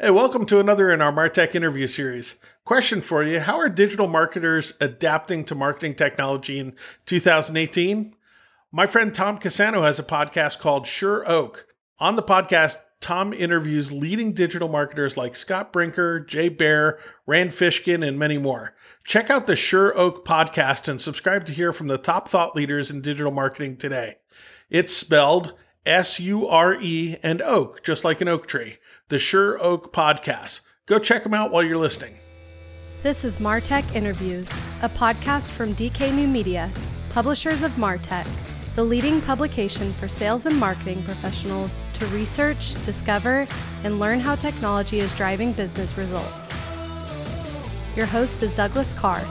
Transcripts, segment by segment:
Hey, welcome to another in our Martech interview series. Question for you How are digital marketers adapting to marketing technology in 2018? My friend Tom Casano has a podcast called Sure Oak. On the podcast, Tom interviews leading digital marketers like Scott Brinker, Jay Baer, Rand Fishkin, and many more. Check out the Sure Oak podcast and subscribe to hear from the top thought leaders in digital marketing today. It's spelled S U R E and oak, just like an oak tree. The Sure Oak Podcast. Go check them out while you're listening. This is Martech Interviews, a podcast from DK New Media, publishers of Martech, the leading publication for sales and marketing professionals to research, discover, and learn how technology is driving business results. Your host is Douglas Karr.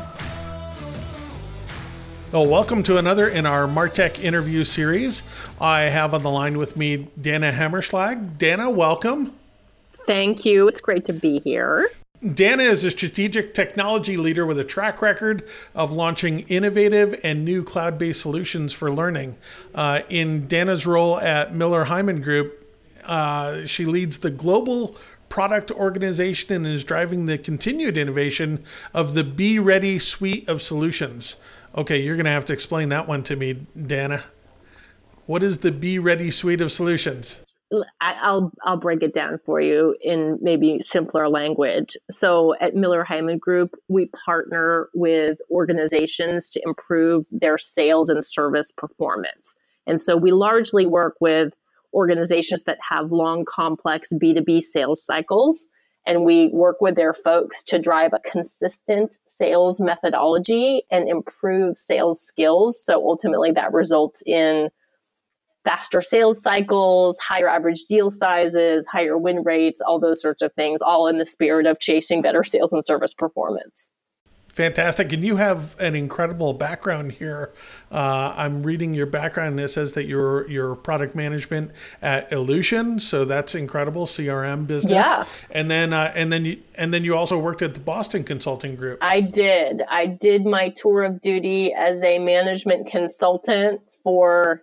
Well, welcome to another in our Martech interview series. I have on the line with me Dana Hamerschlag. Dana, welcome. Thank you. It's great to be here. Dana is a strategic technology leader with a track record of launching innovative and new cloud based solutions for learning. Uh, in Dana's role at Miller Heiman Group, uh, she leads the global product organization and is driving the continued innovation of the Be Ready suite of solutions. Okay, you're going to have to explain that one to me, Dana. What is the Be Ready suite of solutions? I'll I'll break it down for you in maybe simpler language. So at Miller Heiman Group, we partner with organizations to improve their sales and service performance. And so we largely work with organizations that have long complex B2B sales cycles and we work with their folks to drive a consistent sales methodology and improve sales skills. So ultimately, that results in faster sales cycles, higher average deal sizes, higher win rates, all those sorts of things, all in the spirit of chasing better sales and service performance. Fantastic. And you have an incredible background here. Uh, I'm reading your background and it says that you're your product management at Ellucian. So that's incredible CRM business. Yeah. And then uh, and then you and then you also worked at the Boston Consulting Group. I did. I did my tour of duty as a management consultant for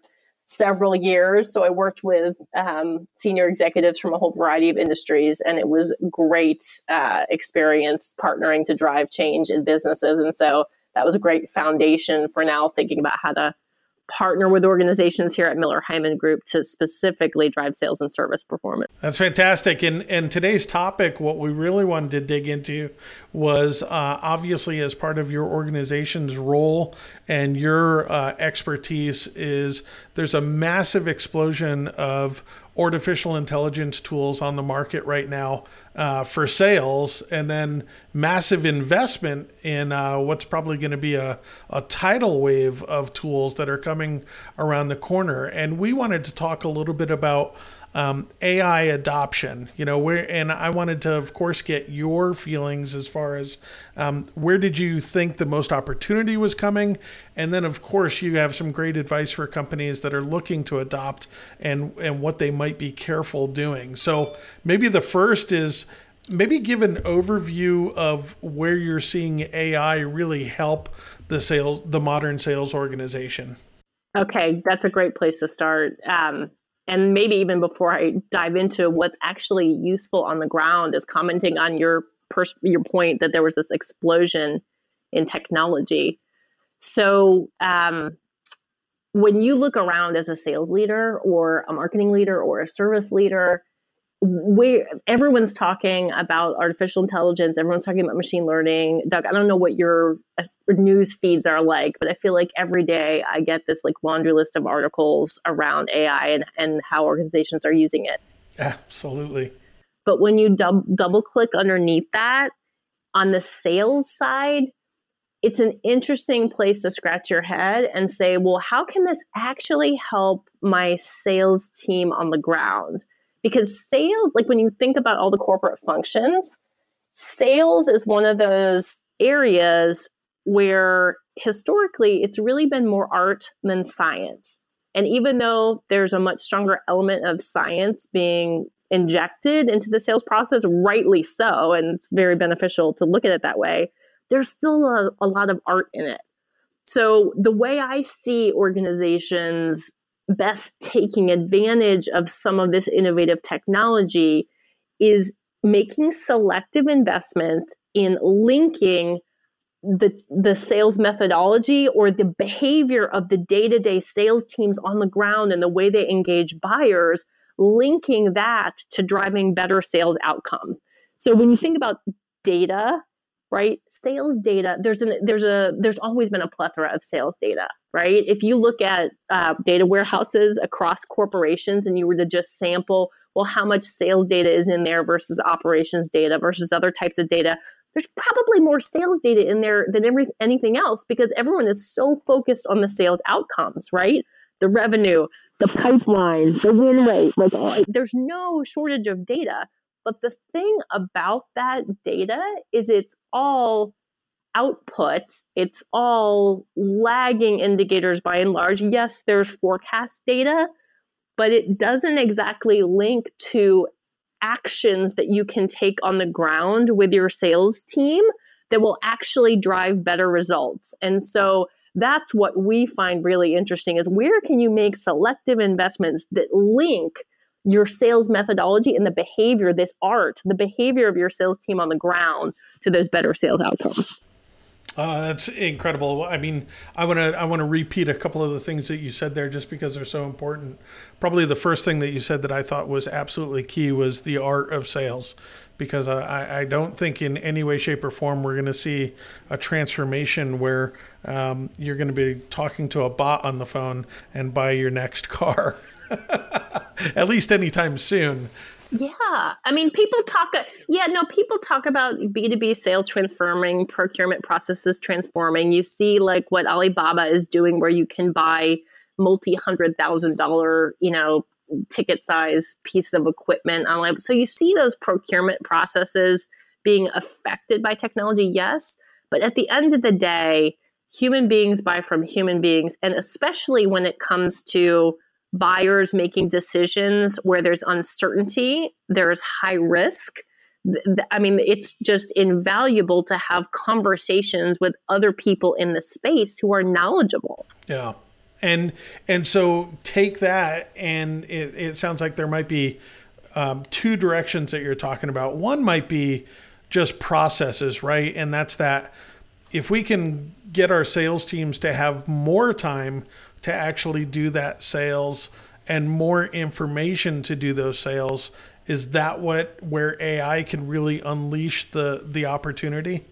several years. So I worked with um, senior executives from a whole variety of industries, and it was great uh, experience partnering to drive change in businesses. And so that was a great foundation for now thinking about how to partner with organizations here at Miller Heiman Group to specifically drive sales and service performance. That's fantastic. And and today's topic, what we really wanted to dig into was uh, obviously as part of your organization's role and your uh, expertise is there's a massive explosion of artificial intelligence tools on the market right now uh, for sales, and then massive investment in uh, what's probably going to be a, a tidal wave of tools that are coming around the corner. And we wanted to talk a little bit about um, AI adoption. You know, where and I wanted to, of course, get your feelings as far as um, where did you think the most opportunity was coming, and then of course you have some great advice for companies that are looking to adopt and and what they might be careful doing. So maybe the first is maybe give an overview of where you're seeing AI really help the sales the modern sales organization. Okay, that's a great place to start. Um, and maybe even before I dive into what's actually useful on the ground, is commenting on your pers- your point that there was this explosion in technology. So um, when you look around as a sales leader or a marketing leader or a service leader, we everyone's talking about artificial intelligence everyone's talking about machine learning. Doug i don't know what your uh, news feeds are like but i feel like every day i get this like laundry list of articles around ai and, and how organizations are using it. Absolutely. But when you dub, double click underneath that on the sales side it's an interesting place to scratch your head and say well how can this actually help my sales team on the ground because sales, like when you think about all the corporate functions, sales is one of those areas where historically it's really been more art than science. And even though there's a much stronger element of science being injected into the sales process, rightly so, and it's very beneficial to look at it that way, there's still a, a lot of art in it. So, the way I see organizations best taking advantage of some of this innovative technology is making selective investments in linking the the sales methodology or the behavior of the day-to-day sales teams on the ground and the way they engage buyers linking that to driving better sales outcomes. So when you think about data right sales data there's an there's a there's always been a plethora of sales data right if you look at uh, data warehouses across corporations and you were to just sample well how much sales data is in there versus operations data versus other types of data there's probably more sales data in there than every, anything else because everyone is so focused on the sales outcomes, right? The revenue, the pipeline, the win rate, like oh, there's no shortage of data. But the thing about that data is it's all output, it's all lagging indicators by and large. Yes, there's forecast data, but it doesn't exactly link to actions that you can take on the ground with your sales team that will actually drive better results. And so that's what we find really interesting is where can you make selective investments that link your sales methodology and the behavior, this art, the behavior of your sales team on the ground to those better sales outcomes. Uh, that's incredible. I mean, I want to I want to repeat a couple of the things that you said there, just because they're so important. Probably the first thing that you said that I thought was absolutely key was the art of sales, because I, I don't think in any way, shape, or form we're going to see a transformation where um, you're going to be talking to a bot on the phone and buy your next car. At least anytime soon. Yeah. I mean, people talk, uh, yeah, no, people talk about B2B sales transforming, procurement processes transforming. You see, like, what Alibaba is doing, where you can buy multi hundred thousand dollar, you know, ticket size piece of equipment online. So you see those procurement processes being affected by technology, yes. But at the end of the day, human beings buy from human beings. And especially when it comes to buyers making decisions where there's uncertainty, there's high risk. I mean, it's just invaluable to have conversations with other people in the space who are knowledgeable. Yeah. And and so take that, and it, it sounds like there might be um, two directions that you're talking about. One might be just processes, right? And that's that if we can get our sales teams to have more time to actually do that sales and more information to do those sales is that what where ai can really unleash the the opportunity?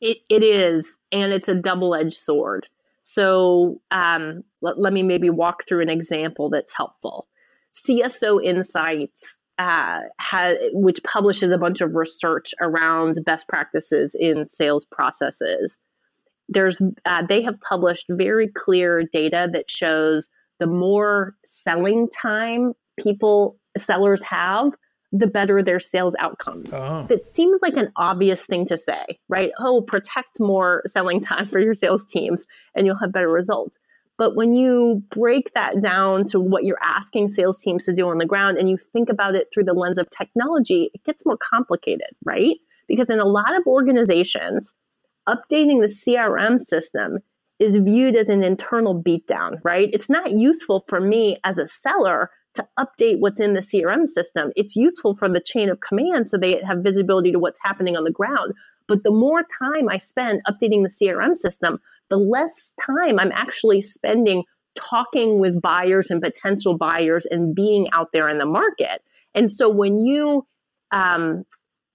It, it is and it's a double-edged sword. So um, let, let me maybe walk through an example that's helpful. Cso insights uh, ha, which publishes a bunch of research around best practices in sales processes there's uh, they have published very clear data that shows the more selling time people sellers have the better their sales outcomes. Oh. it seems like an obvious thing to say right? Oh protect more selling time for your sales teams and you'll have better results. But when you break that down to what you're asking sales teams to do on the ground and you think about it through the lens of technology it gets more complicated right? Because in a lot of organizations updating the CRM system is viewed as an internal beatdown, right? It's not useful for me as a seller to update what's in the CRM system. It's useful for the chain of command so they have visibility to what's happening on the ground. But the more time I spend updating the CRM system, the less time I'm actually spending talking with buyers and potential buyers and being out there in the market. And so when you um,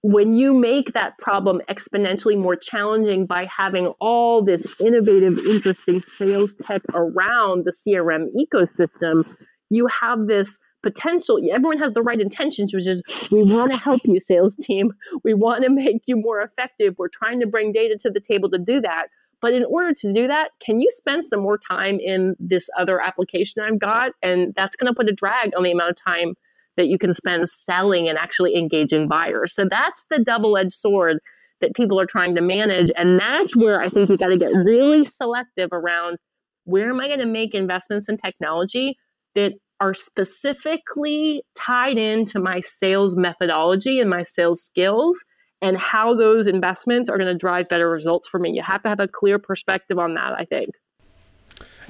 when you make that problem exponentially more challenging by having all this innovative, interesting sales tech around the CRM ecosystem, you have this potential. Everyone has the right intentions, which is we want to help you, sales team. We want to make you more effective. We're trying to bring data to the table to do that. But in order to do that, can you spend some more time in this other application I've got? And that's going to put a drag on the amount of time that you can spend selling and actually engaging buyers. So that's the double edged sword that people are trying to manage. And that's where I think you got to get really selective around where am I going to make investments in technology that are specifically tied into my sales methodology and my sales skills and how those investments are going to drive better results for me. You have to have a clear perspective on that, I think.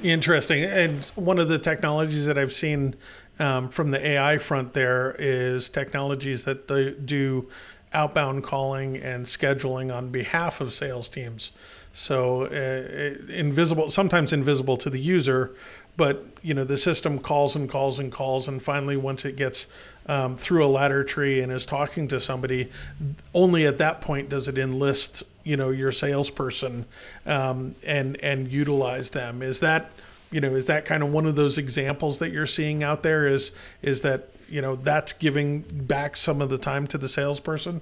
Interesting. And one of the technologies that I've seen um, from the AI front there is technologies that they do outbound calling and scheduling on behalf of sales teams. So uh, invisible, sometimes invisible to the user, but you know the system calls and calls and calls, and finally once it gets um, through a ladder tree and is talking to somebody, only at that point does it enlist you know your salesperson um, and and utilize them. Is that you know is that kind of one of those examples that you're seeing out there? Is is that you know that's giving back some of the time to the salesperson?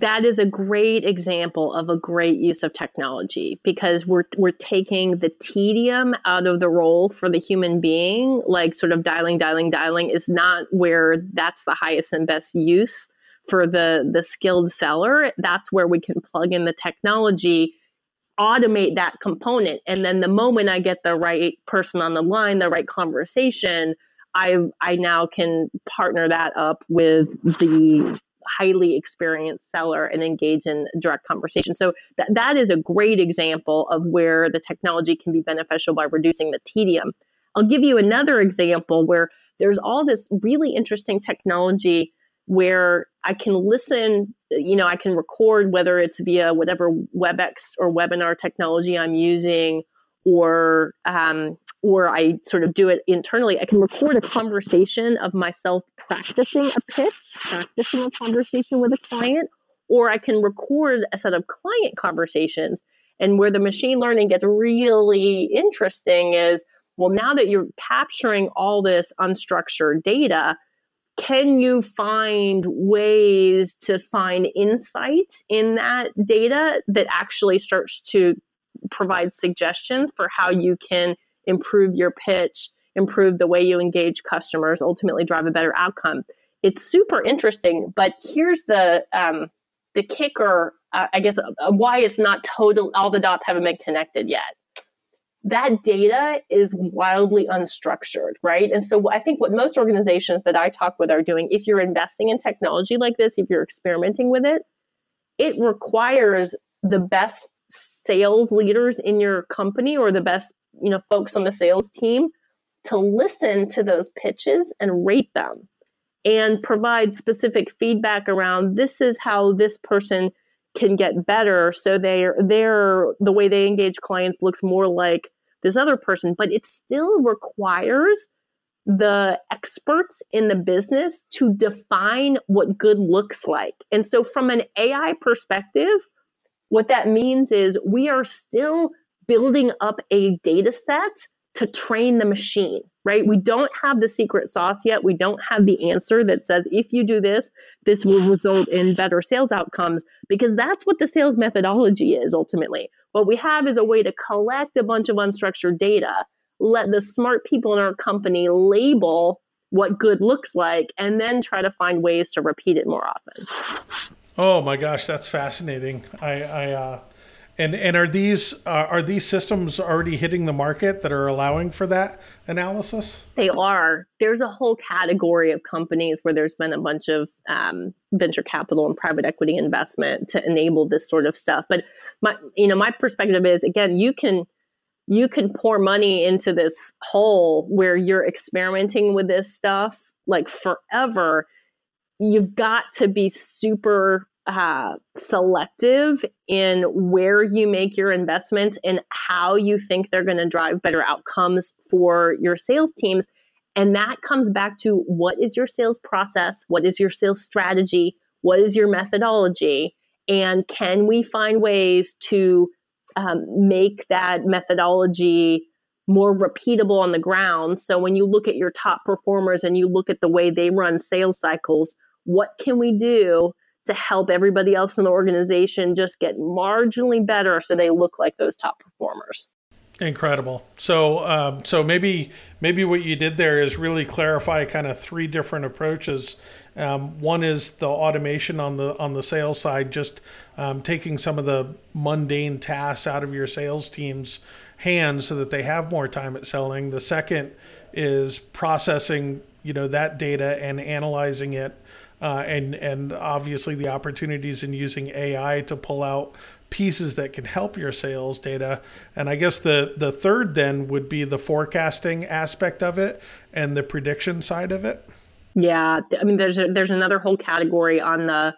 that is a great example of a great use of technology because we're we're taking the tedium out of the role for the human being like sort of dialing dialing dialing is not where that's the highest and best use for the the skilled seller that's where we can plug in the technology automate that component and then the moment i get the right person on the line the right conversation i i now can partner that up with the highly experienced seller and engage in direct conversation. So that, that is a great example of where the technology can be beneficial by reducing the tedium. I'll give you another example where there's all this really interesting technology where I can listen, you know, I can record whether it's via whatever WebEx or webinar technology I'm using or um, or I sort of do it internally, I can record a conversation of myself practicing a pitch, practicing a conversation with a client, or I can record a set of client conversations. And where the machine learning gets really interesting is well, now that you're capturing all this unstructured data, can you find ways to find insights in that data that actually starts to provide suggestions for how you can improve your pitch, improve the way you engage customers, ultimately drive a better outcome. It's super interesting, but here's the um, the kicker. Uh, I guess uh, why it's not total. All the dots haven't been connected yet. That data is wildly unstructured, right? And so I think what most organizations that I talk with are doing, if you're investing in technology like this, if you're experimenting with it, it requires the best sales leaders in your company or the best you know folks on the sales team to listen to those pitches and rate them and provide specific feedback around this is how this person can get better so they're they're the way they engage clients looks more like this other person but it still requires the experts in the business to define what good looks like. And so from an ai perspective what that means is we are still building up a data set to train the machine, right? We don't have the secret sauce yet. We don't have the answer that says if you do this, this will result in better sales outcomes because that's what the sales methodology is ultimately. What we have is a way to collect a bunch of unstructured data, let the smart people in our company label what good looks like, and then try to find ways to repeat it more often. Oh my gosh, that's fascinating. I, I uh, and and are these uh, are these systems already hitting the market that are allowing for that analysis? They are. There's a whole category of companies where there's been a bunch of um, venture capital and private equity investment to enable this sort of stuff. But my you know my perspective is again you can you can pour money into this hole where you're experimenting with this stuff like forever. You've got to be super uh, selective in where you make your investments and how you think they're going to drive better outcomes for your sales teams. And that comes back to what is your sales process? What is your sales strategy? What is your methodology? And can we find ways to um, make that methodology more repeatable on the ground? So when you look at your top performers and you look at the way they run sales cycles, what can we do to help everybody else in the organization just get marginally better so they look like those top performers. Incredible. So, um, so maybe maybe what you did there is really clarify kind of three different approaches. Um, one is the automation on the on the sales side, just um, taking some of the mundane tasks out of your sales team's hands so that they have more time at selling. The second is processing, you know, that data and analyzing it uh, and and obviously the opportunities in using AI to pull out pieces that can help your sales data. And I guess the the third then would be the forecasting aspect of it and the prediction side of it. Yeah, I mean there's a, there's another whole category on the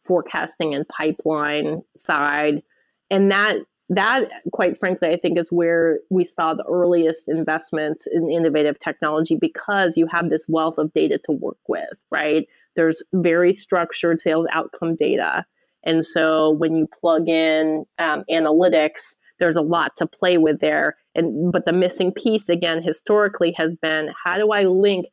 forecasting and pipeline side. And that that quite frankly i think is where we saw the earliest investments in innovative technology because you have this wealth of data to work with right there's very structured sales outcome data and so when you plug in um, analytics there's a lot to play with there and but the missing piece again historically has been how do i link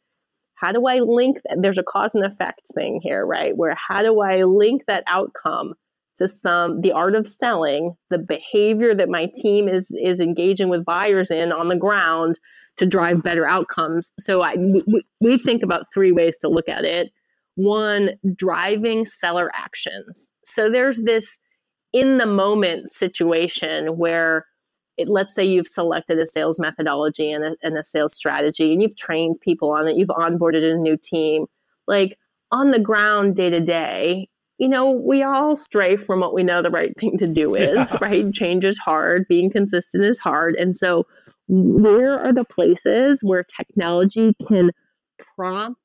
how do I link that? There's a cause and effect thing here, right? Where how do I link that outcome to some the art of selling, the behavior that my team is is engaging with buyers in on the ground to drive better outcomes. So I we, we think about three ways to look at it. One, driving seller actions. So there's this in the moment situation where it, let's say you've selected a sales methodology and a, and a sales strategy and you've trained people on it, you've onboarded a new team. Like on the ground day to day, you know, we all stray from what we know the right thing to do is, yeah. right? Change is hard, being consistent is hard. And so, where are the places where technology can prompt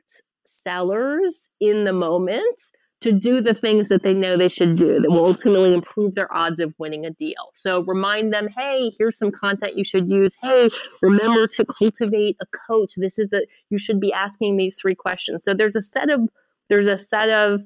sellers in the moment to do the things that they know they should do that will ultimately improve their odds of winning a deal. So remind them, hey, here's some content you should use. Hey, remember to cultivate a coach. This is that you should be asking these three questions. So there's a set of there's a set of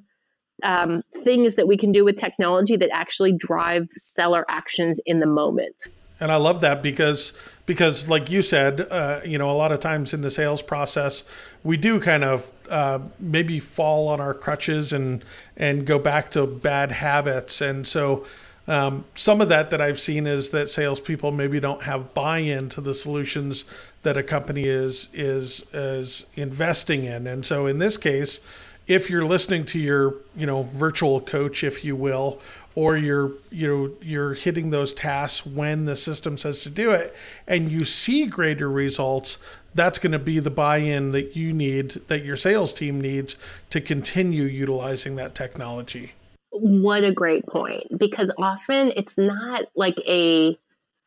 um, things that we can do with technology that actually drive seller actions in the moment and I love that because because like you said, uh, you know, a lot of times in the sales process, we do kind of uh, maybe fall on our crutches and and go back to bad habits, and so. Um, some of that that I've seen is that salespeople maybe don't have buy-in to the solutions that a company is is is investing in, and so in this case, if you're listening to your you know virtual coach, if you will, or you're you know you're hitting those tasks when the system says to do it and you see greater results that's going to be the buy-in that you need that your sales team needs to continue utilizing that technology. What a great point because often it's not like a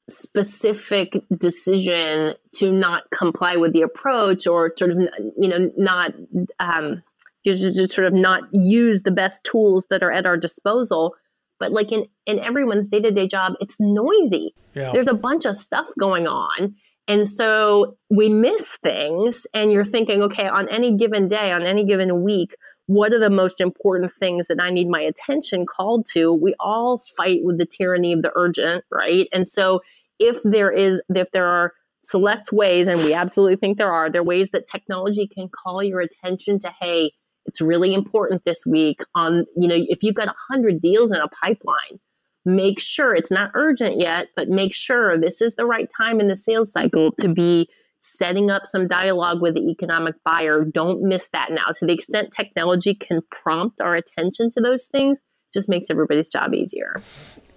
specific decision to not comply with the approach or sort of you know not um, just, just sort of not use the best tools that are at our disposal but like in in everyone's day-to-day job it's noisy. Yeah. there's a bunch of stuff going on. And so we miss things and you're thinking okay on any given day on any given week what are the most important things that i need my attention called to? We all fight with the tyranny of the urgent right? And so if there is if there are select ways and we absolutely think there are there are ways that technology can call your attention to hey it's really important this week on, you know, if you've got 100 deals in a pipeline, make sure it's not urgent yet, but make sure this is the right time in the sales cycle to be setting up some dialogue with the economic buyer. Don't miss that now. To the extent technology can prompt our attention to those things, just makes everybody's job easier.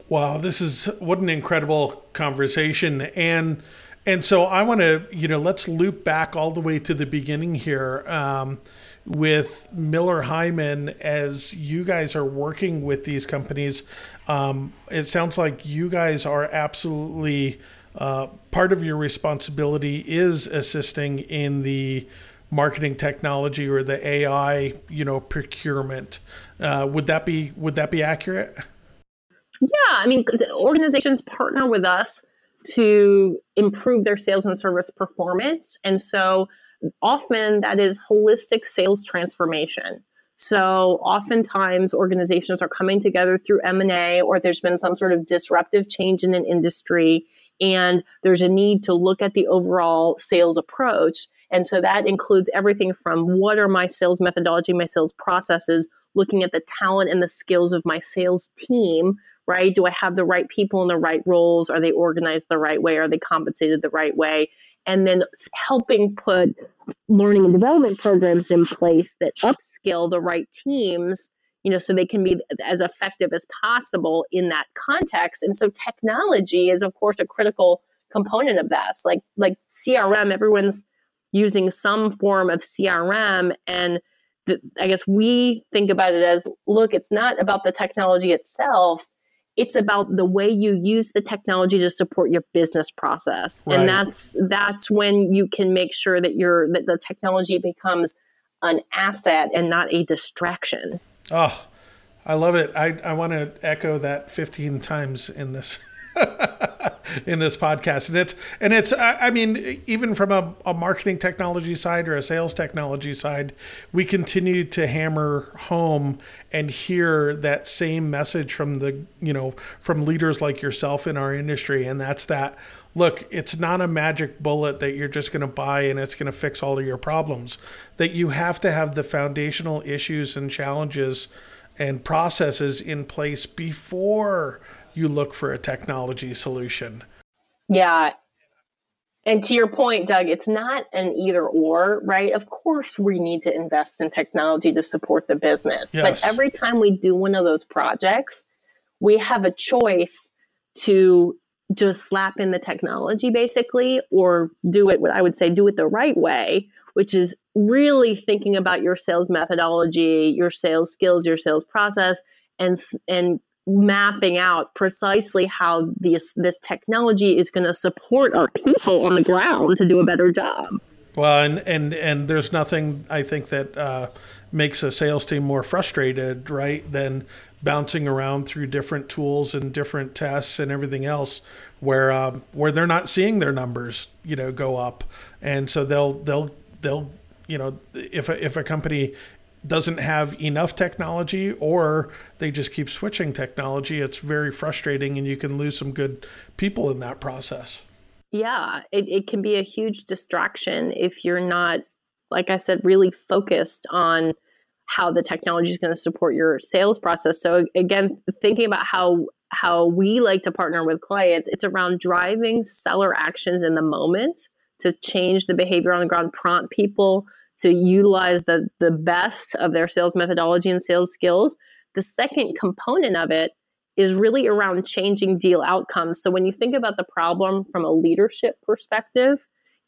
Wow, this is what an incredible conversation and and so I want to, you know, let's loop back all the way to the beginning here. Um, with Miller Heiman as you guys are working with these companies. Um, it sounds like you guys are absolutely uh, part of your responsibility is assisting in the marketing technology or the AI, you know, procurement. Uh, would that be would that be accurate? Yeah, I mean, organizations partner with us to improve their sales and service performance, and so often that is holistic sales transformation. So oftentimes organizations are coming together through M&A or there's been some sort of disruptive change in an industry and there's a need to look at the overall sales approach. And so that includes everything from what are my sales methodology, my sales processes, looking at the talent and the skills of my sales team, right? Do I have the right people in the right roles? Are they organized the right way? Are they compensated the right way? And then helping put learning and development programs in place that upskill the right teams you know so they can be as effective as possible in that context. And so technology is of course a critical component of that. Like like crm everyone's using some form of crm and the, i guess we think about it as look it's not about the technology itself it's about the way you use the technology to support your business process right. and that's that's when you can make sure that your that the technology becomes an asset and not a distraction oh I love it. I, I want to echo that 15 times in this in this podcast. And it's and it's i mean even from a, a, marketing technology side or a sales technology side we continue to hammer home and hear that same message from the you know from leaders like yourself in our industry. And that's that look it's not a magic bullet that you're just going to buy and it's going to fix all of your problems. That you have to have the foundational issues and challenges and processes in place before you look for a technology solution. Yeah. And to your point, Doug, it's not an either or, right? Of course, we need to invest in technology to support the business. Yes. But every time we do one of those projects, we have a choice to just slap in the technology basically, or do it what I would say, do it the right way, which is really thinking about your sales methodology, your sales skills, your sales process, and, and mapping out precisely how this this technology is going to support our people on the ground to do a better job. Well, and and and there's nothing I think that uh, makes a sales team more frustrated, right, than bouncing around through different tools and different tests and everything else, where um, where they're not seeing their numbers, you know, go up, and so they'll they'll they'll you know if a, if a company doesn't have enough technology or they just keep switching technology, it's very frustrating and you can lose some good people in that process. Yeah, it, it can be a huge distraction if you're not, like I said, really focused on how the technology is going to support your sales process. So again, thinking about how how we like to partner with clients, it's around driving seller actions in the moment to change the behavior on the ground, prompt people to utilize the, the best of their sales methodology and sales skills. The second component of it is really around changing deal outcomes. So when you think about the problem from a leadership perspective,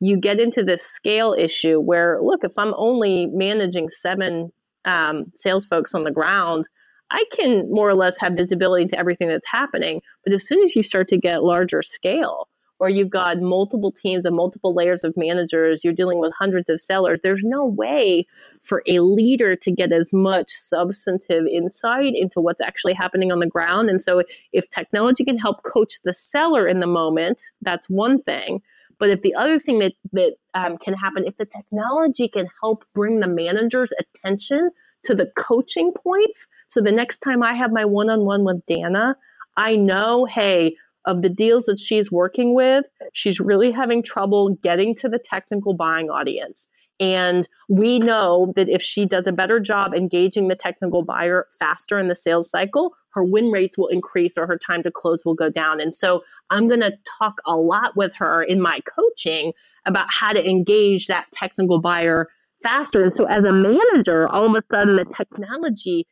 you get into this scale issue where, look, if I'm only managing seven um, sales folks on the ground, I can more or less have visibility into everything that's happening. But as soon as you start to get larger scale, or you've got multiple teams and multiple layers of managers, you're dealing with hundreds of sellers, there's no way for a leader to get as much substantive insight into what's actually happening on the ground. And so, if technology can help coach the seller in the moment, that's one thing. But if the other thing that that um, can happen, if the technology can help bring the manager's attention to the coaching points, so the next time I have my one-on-one with Dana, I know, hey, of the deals that she's working with, she's really having trouble getting to the technical buying audience. And we know that if she does a better job engaging the technical buyer faster in the sales cycle, her win rates will increase or her time to close will go down. And so I'm going to talk a lot with her in my coaching about how to engage that technical buyer faster. And so as a manager, all of a sudden the technology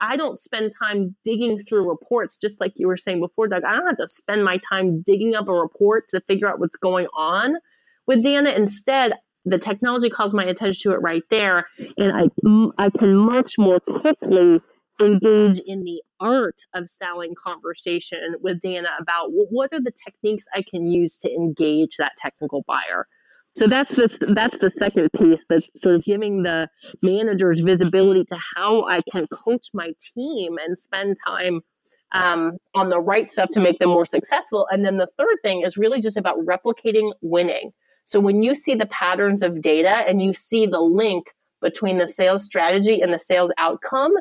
I don't spend time digging through reports, just like you were saying before, Doug. I don't have to spend my time digging up a report to figure out what's going on with Dana. Instead, the technology calls my attention to it right there, and I I can much more quickly engage in the art of selling conversation with Dana about what are the techniques I can use to engage that technical buyer. So that's the that's the second piece that's sort of giving the managers visibility to how I can coach my team and spend time um, on the right stuff to make them more successful. And then the third thing is really just about replicating winning. So when you see the patterns of data and you see the link between the sales strategy and the sales outcome,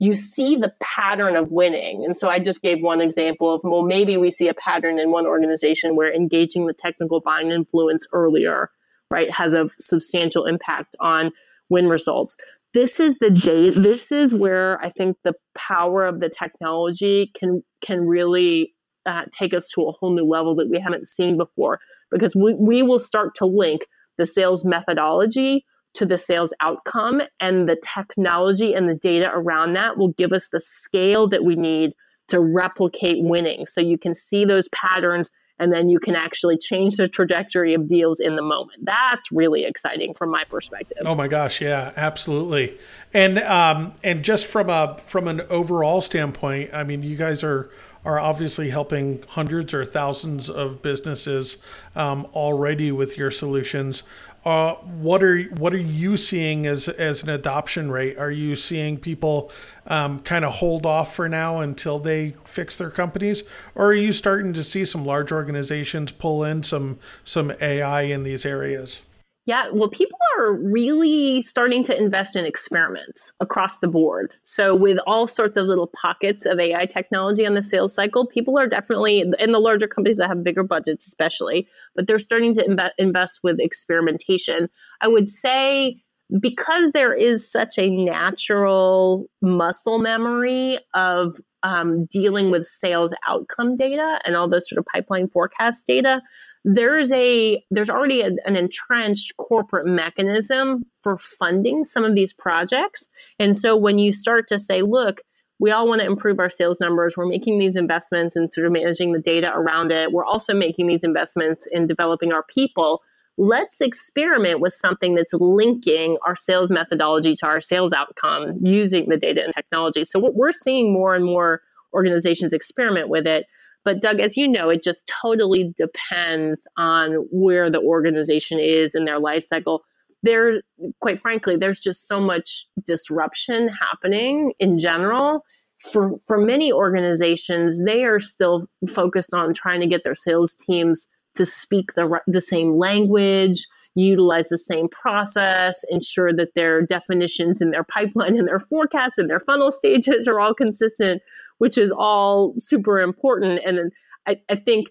you see the pattern of winning. And so I just gave one example of, well, maybe we see a pattern in one organization where engaging the technical buying influence earlier, right, has a substantial impact on win results. This is the day, this is where I think the power of the technology can, can really uh, take us to a whole new level that we haven't seen before because we, we will start to link the sales methodology to the sales outcome and the technology and the data around that will give us the scale that we need to replicate winning. So you can see those patterns and then you can actually change the trajectory of deals in the moment. That's really exciting from my perspective. Oh my gosh yeah absolutely. And um, and just from a from an overall standpoint, I mean, you guys are are obviously helping hundreds or thousands of businesses um, already with your solutions. Uh, what are what are you seeing as as an adoption rate? Are you seeing people um, kind of hold off for now until they fix their companies, or are you starting to see some large organizations pull in some some AI in these areas? Yeah, well, people are really starting to invest in experiments across the board. So, with all sorts of little pockets of AI technology on the sales cycle, people are definitely, in the larger companies that have bigger budgets, especially, but they're starting to imbe- invest with experimentation. I would say because there is such a natural muscle memory of um, dealing with sales outcome data and all those sort of pipeline forecast data there's a there's already a, an entrenched corporate mechanism for funding some of these projects. And so when you start to say look we all want to improve our sales numbers. We're making these investments and sort of managing the data around it. We're also making these investments in developing our people. Let's experiment with something that's linking our sales methodology to our sales outcome using the data and technology. So what we're seeing more and more organizations experiment with it but Doug, as you know, it just totally depends on where the organization is in their life cycle. There, quite frankly, there's just so much disruption happening in general. For for many organizations, they are still focused on trying to get their sales teams to speak the the same language, utilize the same process, ensure that their definitions in their pipeline and their forecasts and their funnel stages are all consistent which is all super important. And I, I think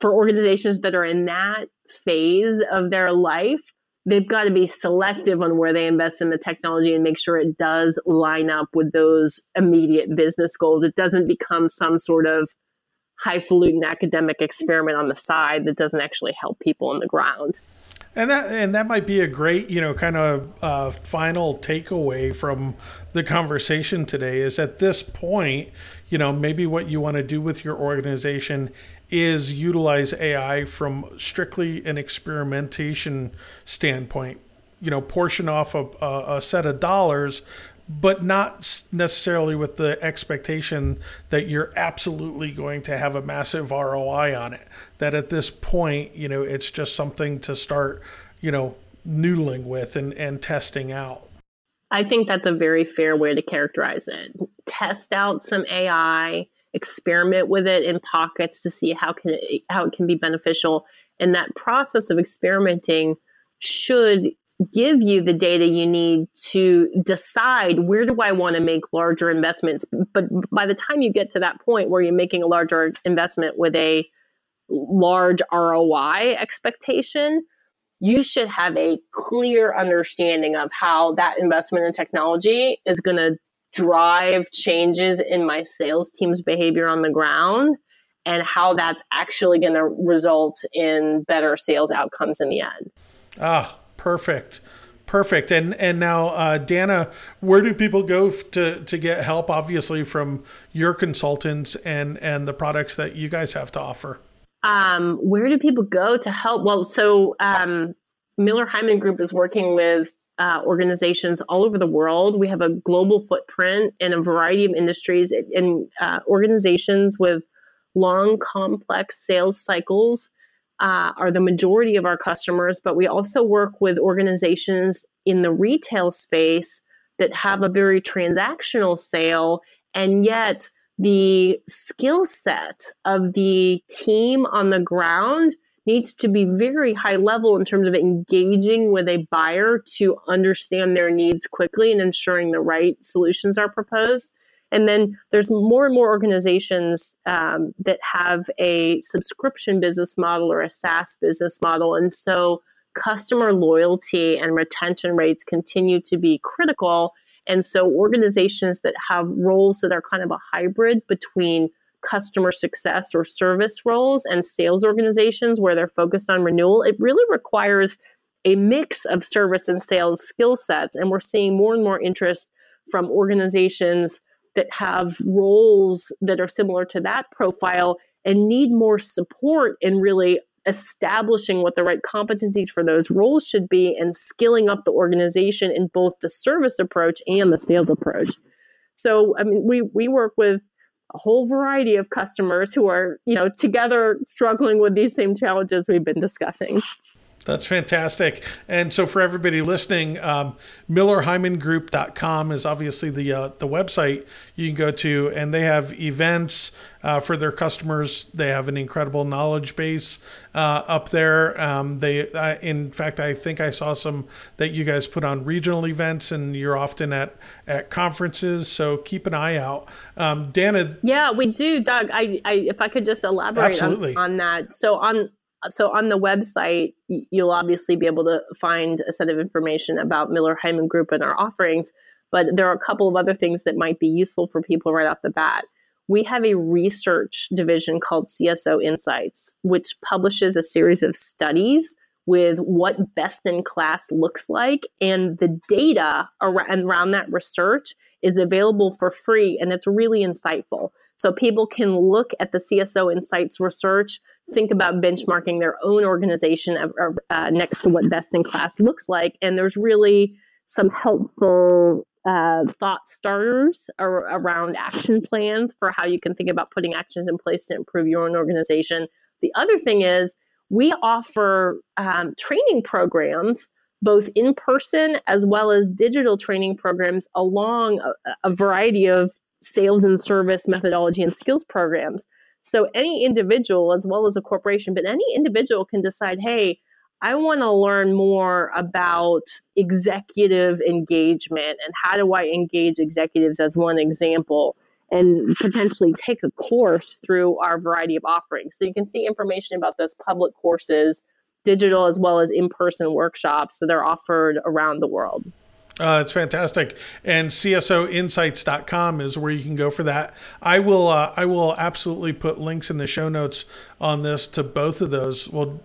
for organizations that are in that phase of their life, they've got to be selective on where they invest in the technology and make sure it does line up with those immediate business goals. It doesn't become some sort of highfalutin academic experiment on the side that doesn't actually help people on the ground. And that and that might be a great, you know, kind of uh, final takeaway from the conversation today. Is at this point, you know, maybe what you want to do with your organization is utilize AI from strictly an experimentation standpoint. You know, portion off a, a, a set of dollars, but not necessarily with the expectation that you're absolutely going to have a massive ROI on it. That at this point, you know, it's just something to start, you know, noodling with and, and testing out. I think that's a very fair way to characterize it. Test out some AI, experiment with it in pockets to see how can it, how it can be beneficial. And that process of experimenting should give you the data you need to decide where do I want to make larger investments. But by the time you get to that point where you're making a larger investment with a large ROI expectation, you should have a clear understanding of how that investment in technology is going to drive changes in my sales team's behavior on the ground and how that's actually going to result in better sales outcomes in the end. Ah, Perfect. Perfect. And and now, uh, Dana, where do people go to to get help? Obviously, from your consultants and and the products that you guys have to offer. Um, where do people go to help? Well, so um, Miller Heiman Group is working with uh, organizations all over the world. We have a global footprint in a variety of industries and uh, organizations with long, complex sales cycles uh, are the majority of our customers, but we also work with organizations in the retail space that have a very transactional sale, and yet the skill set of the team on the ground needs to be very high level in terms of engaging with a buyer to understand their needs quickly and ensuring the right solutions are proposed. And then there's more and more organizations um, that have a subscription business model or a SaaS business model. And so customer loyalty and retention rates continue to be critical. And so organizations that have roles that are kind of a hybrid between customer success or service roles and sales organizations where they're focused on renewal, it really requires a mix of service and sales skill sets. And we're seeing more and more interest from organizations that have roles that are similar to that profile and need more support in really establishing what the right competencies for those roles should be and skilling up the organization in both the service approach and the sales approach. So, I mean, we we work with a whole variety of customers who are, you know, together struggling with these same challenges we've been discussing. That's fantastic. And so for everybody listening, um, MillerHeiman is obviously the uh, the website you can go to, and they have events uh, for their customers. They have an incredible knowledge base uh, up there. Um, they, in fact, I think I saw some that you guys put on regional events, and you're often at at conferences. So keep an eye out. Um, Dana. Yeah, we do, Doug. I, I if I could just elaborate on, on that. So on so on the website, you'll obviously be able to find a set of information about Miller Heiman Group and our offerings, but there are a couple of other things that might be useful for people right off the bat. We have a research division called CSO Insights, which publishes a series of studies with what best in class looks like. And the data around that research is available for free and it's really insightful. So people can look at the CSO Insights research think about benchmarking their own organization uh, next to what best in class looks like. And there's really some helpful uh, thought starters ar- around action plans for how you can think about putting actions in place to improve your own organization. The other thing is, we offer um, training programs, both in person as well as digital training programs, along a, a variety of sales and service methodology and skills programs. So any individual, as well as a corporation, but any individual can decide, hey, I want to learn more about executive engagement and how do I engage executives as one example and potentially take a course through our variety of offerings. So you can see information about those public courses, digital as well as in person workshops that are offered around the world. Uh, it's fantastic. And CSOinsights.com is where you can go for that. I will uh, I will absolutely put links in the show notes on this to both of those. Well,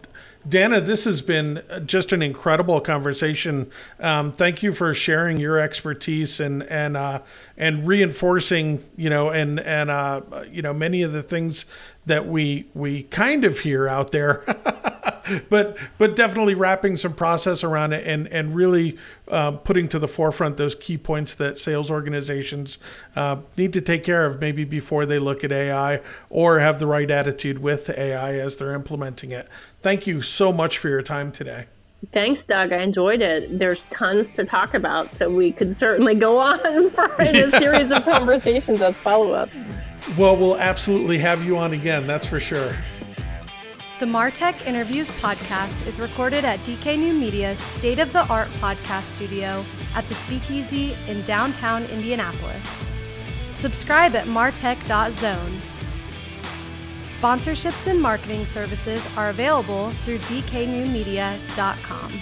Dana, this has been just an incredible conversation. Um, thank you for sharing your expertise and and uh, and reinforcing, you know, and and uh, you know many of the things that we we kind of hear out there. but but definitely wrapping some process around it and and really uh, putting to the forefront those key points that sales organizations uh, need to take care of maybe before they look at AI or have the right attitude with AI as they're implementing it. Thank you so much for your time today. Thanks, Doug. I enjoyed it. There's tons to talk about, so we could certainly go on for a series of conversations as follow up. Well, we'll absolutely have you on again, that's for sure. The Martech Interviews podcast is recorded at DK New Media's state of the art podcast studio at the Speakeasy in downtown Indianapolis. Subscribe at martech.zone. Sponsorships and marketing services are available through dknewmedia.com.